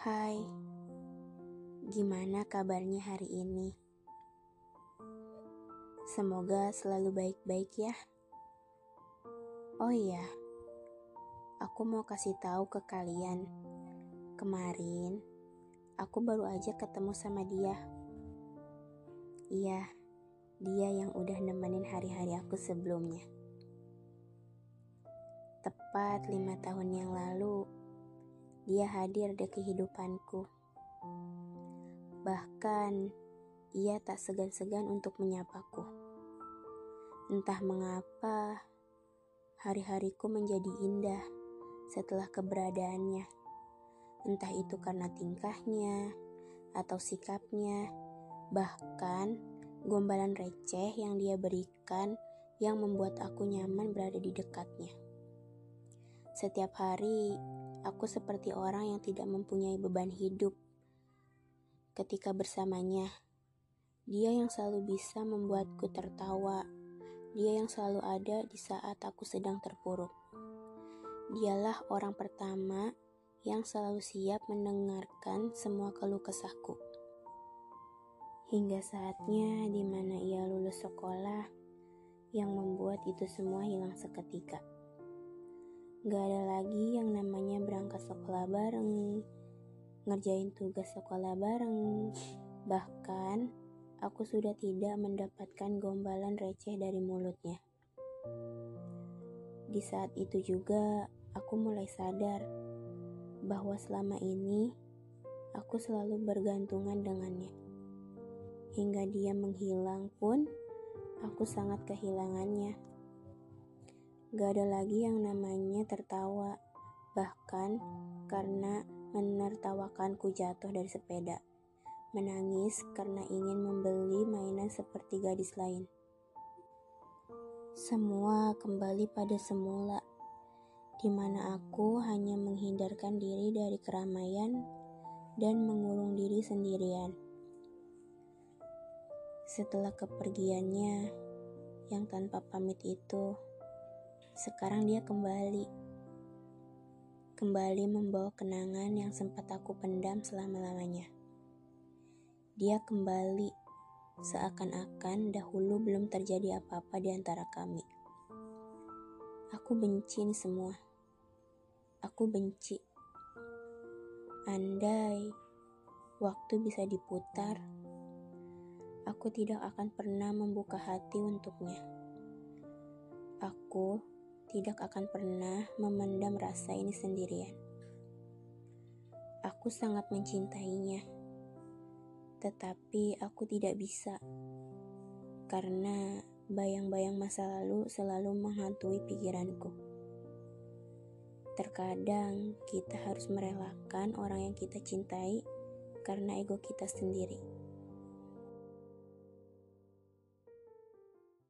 Hai, gimana kabarnya hari ini? Semoga selalu baik-baik ya. Oh iya, aku mau kasih tahu ke kalian. Kemarin, aku baru aja ketemu sama dia. Iya, dia yang udah nemenin hari-hari aku sebelumnya. Tepat lima tahun yang lalu, dia hadir di kehidupanku. Bahkan, ia tak segan-segan untuk menyapaku. Entah mengapa, hari-hariku menjadi indah setelah keberadaannya. Entah itu karena tingkahnya atau sikapnya, bahkan gombalan receh yang dia berikan yang membuat aku nyaman berada di dekatnya. Setiap hari, aku seperti orang yang tidak mempunyai beban hidup. Ketika bersamanya, dia yang selalu bisa membuatku tertawa. Dia yang selalu ada di saat aku sedang terpuruk. Dialah orang pertama yang selalu siap mendengarkan semua keluh kesahku. Hingga saatnya di mana ia lulus sekolah yang membuat itu semua hilang seketika. Gak ada lagi yang namanya sekolah bareng, ngerjain tugas sekolah bareng. Bahkan, aku sudah tidak mendapatkan gombalan receh dari mulutnya. Di saat itu juga, aku mulai sadar bahwa selama ini aku selalu bergantungan dengannya. Hingga dia menghilang pun, aku sangat kehilangannya. Gak ada lagi yang namanya tertawa, bahkan karena menertawakanku jatuh dari sepeda. Menangis karena ingin membeli mainan seperti gadis lain. Semua kembali pada semula, di mana aku hanya menghindarkan diri dari keramaian dan mengurung diri sendirian. Setelah kepergiannya yang tanpa pamit itu, sekarang dia kembali. Kembali membawa kenangan yang sempat aku pendam selama-lamanya. Dia kembali seakan-akan dahulu belum terjadi apa-apa di antara kami. Aku benci ini semua. Aku benci. Andai waktu bisa diputar, aku tidak akan pernah membuka hati untuknya. Aku tidak akan pernah memendam rasa ini sendirian. Aku sangat mencintainya, tetapi aku tidak bisa karena bayang-bayang masa lalu selalu menghantui pikiranku. Terkadang kita harus merelakan orang yang kita cintai karena ego kita sendiri.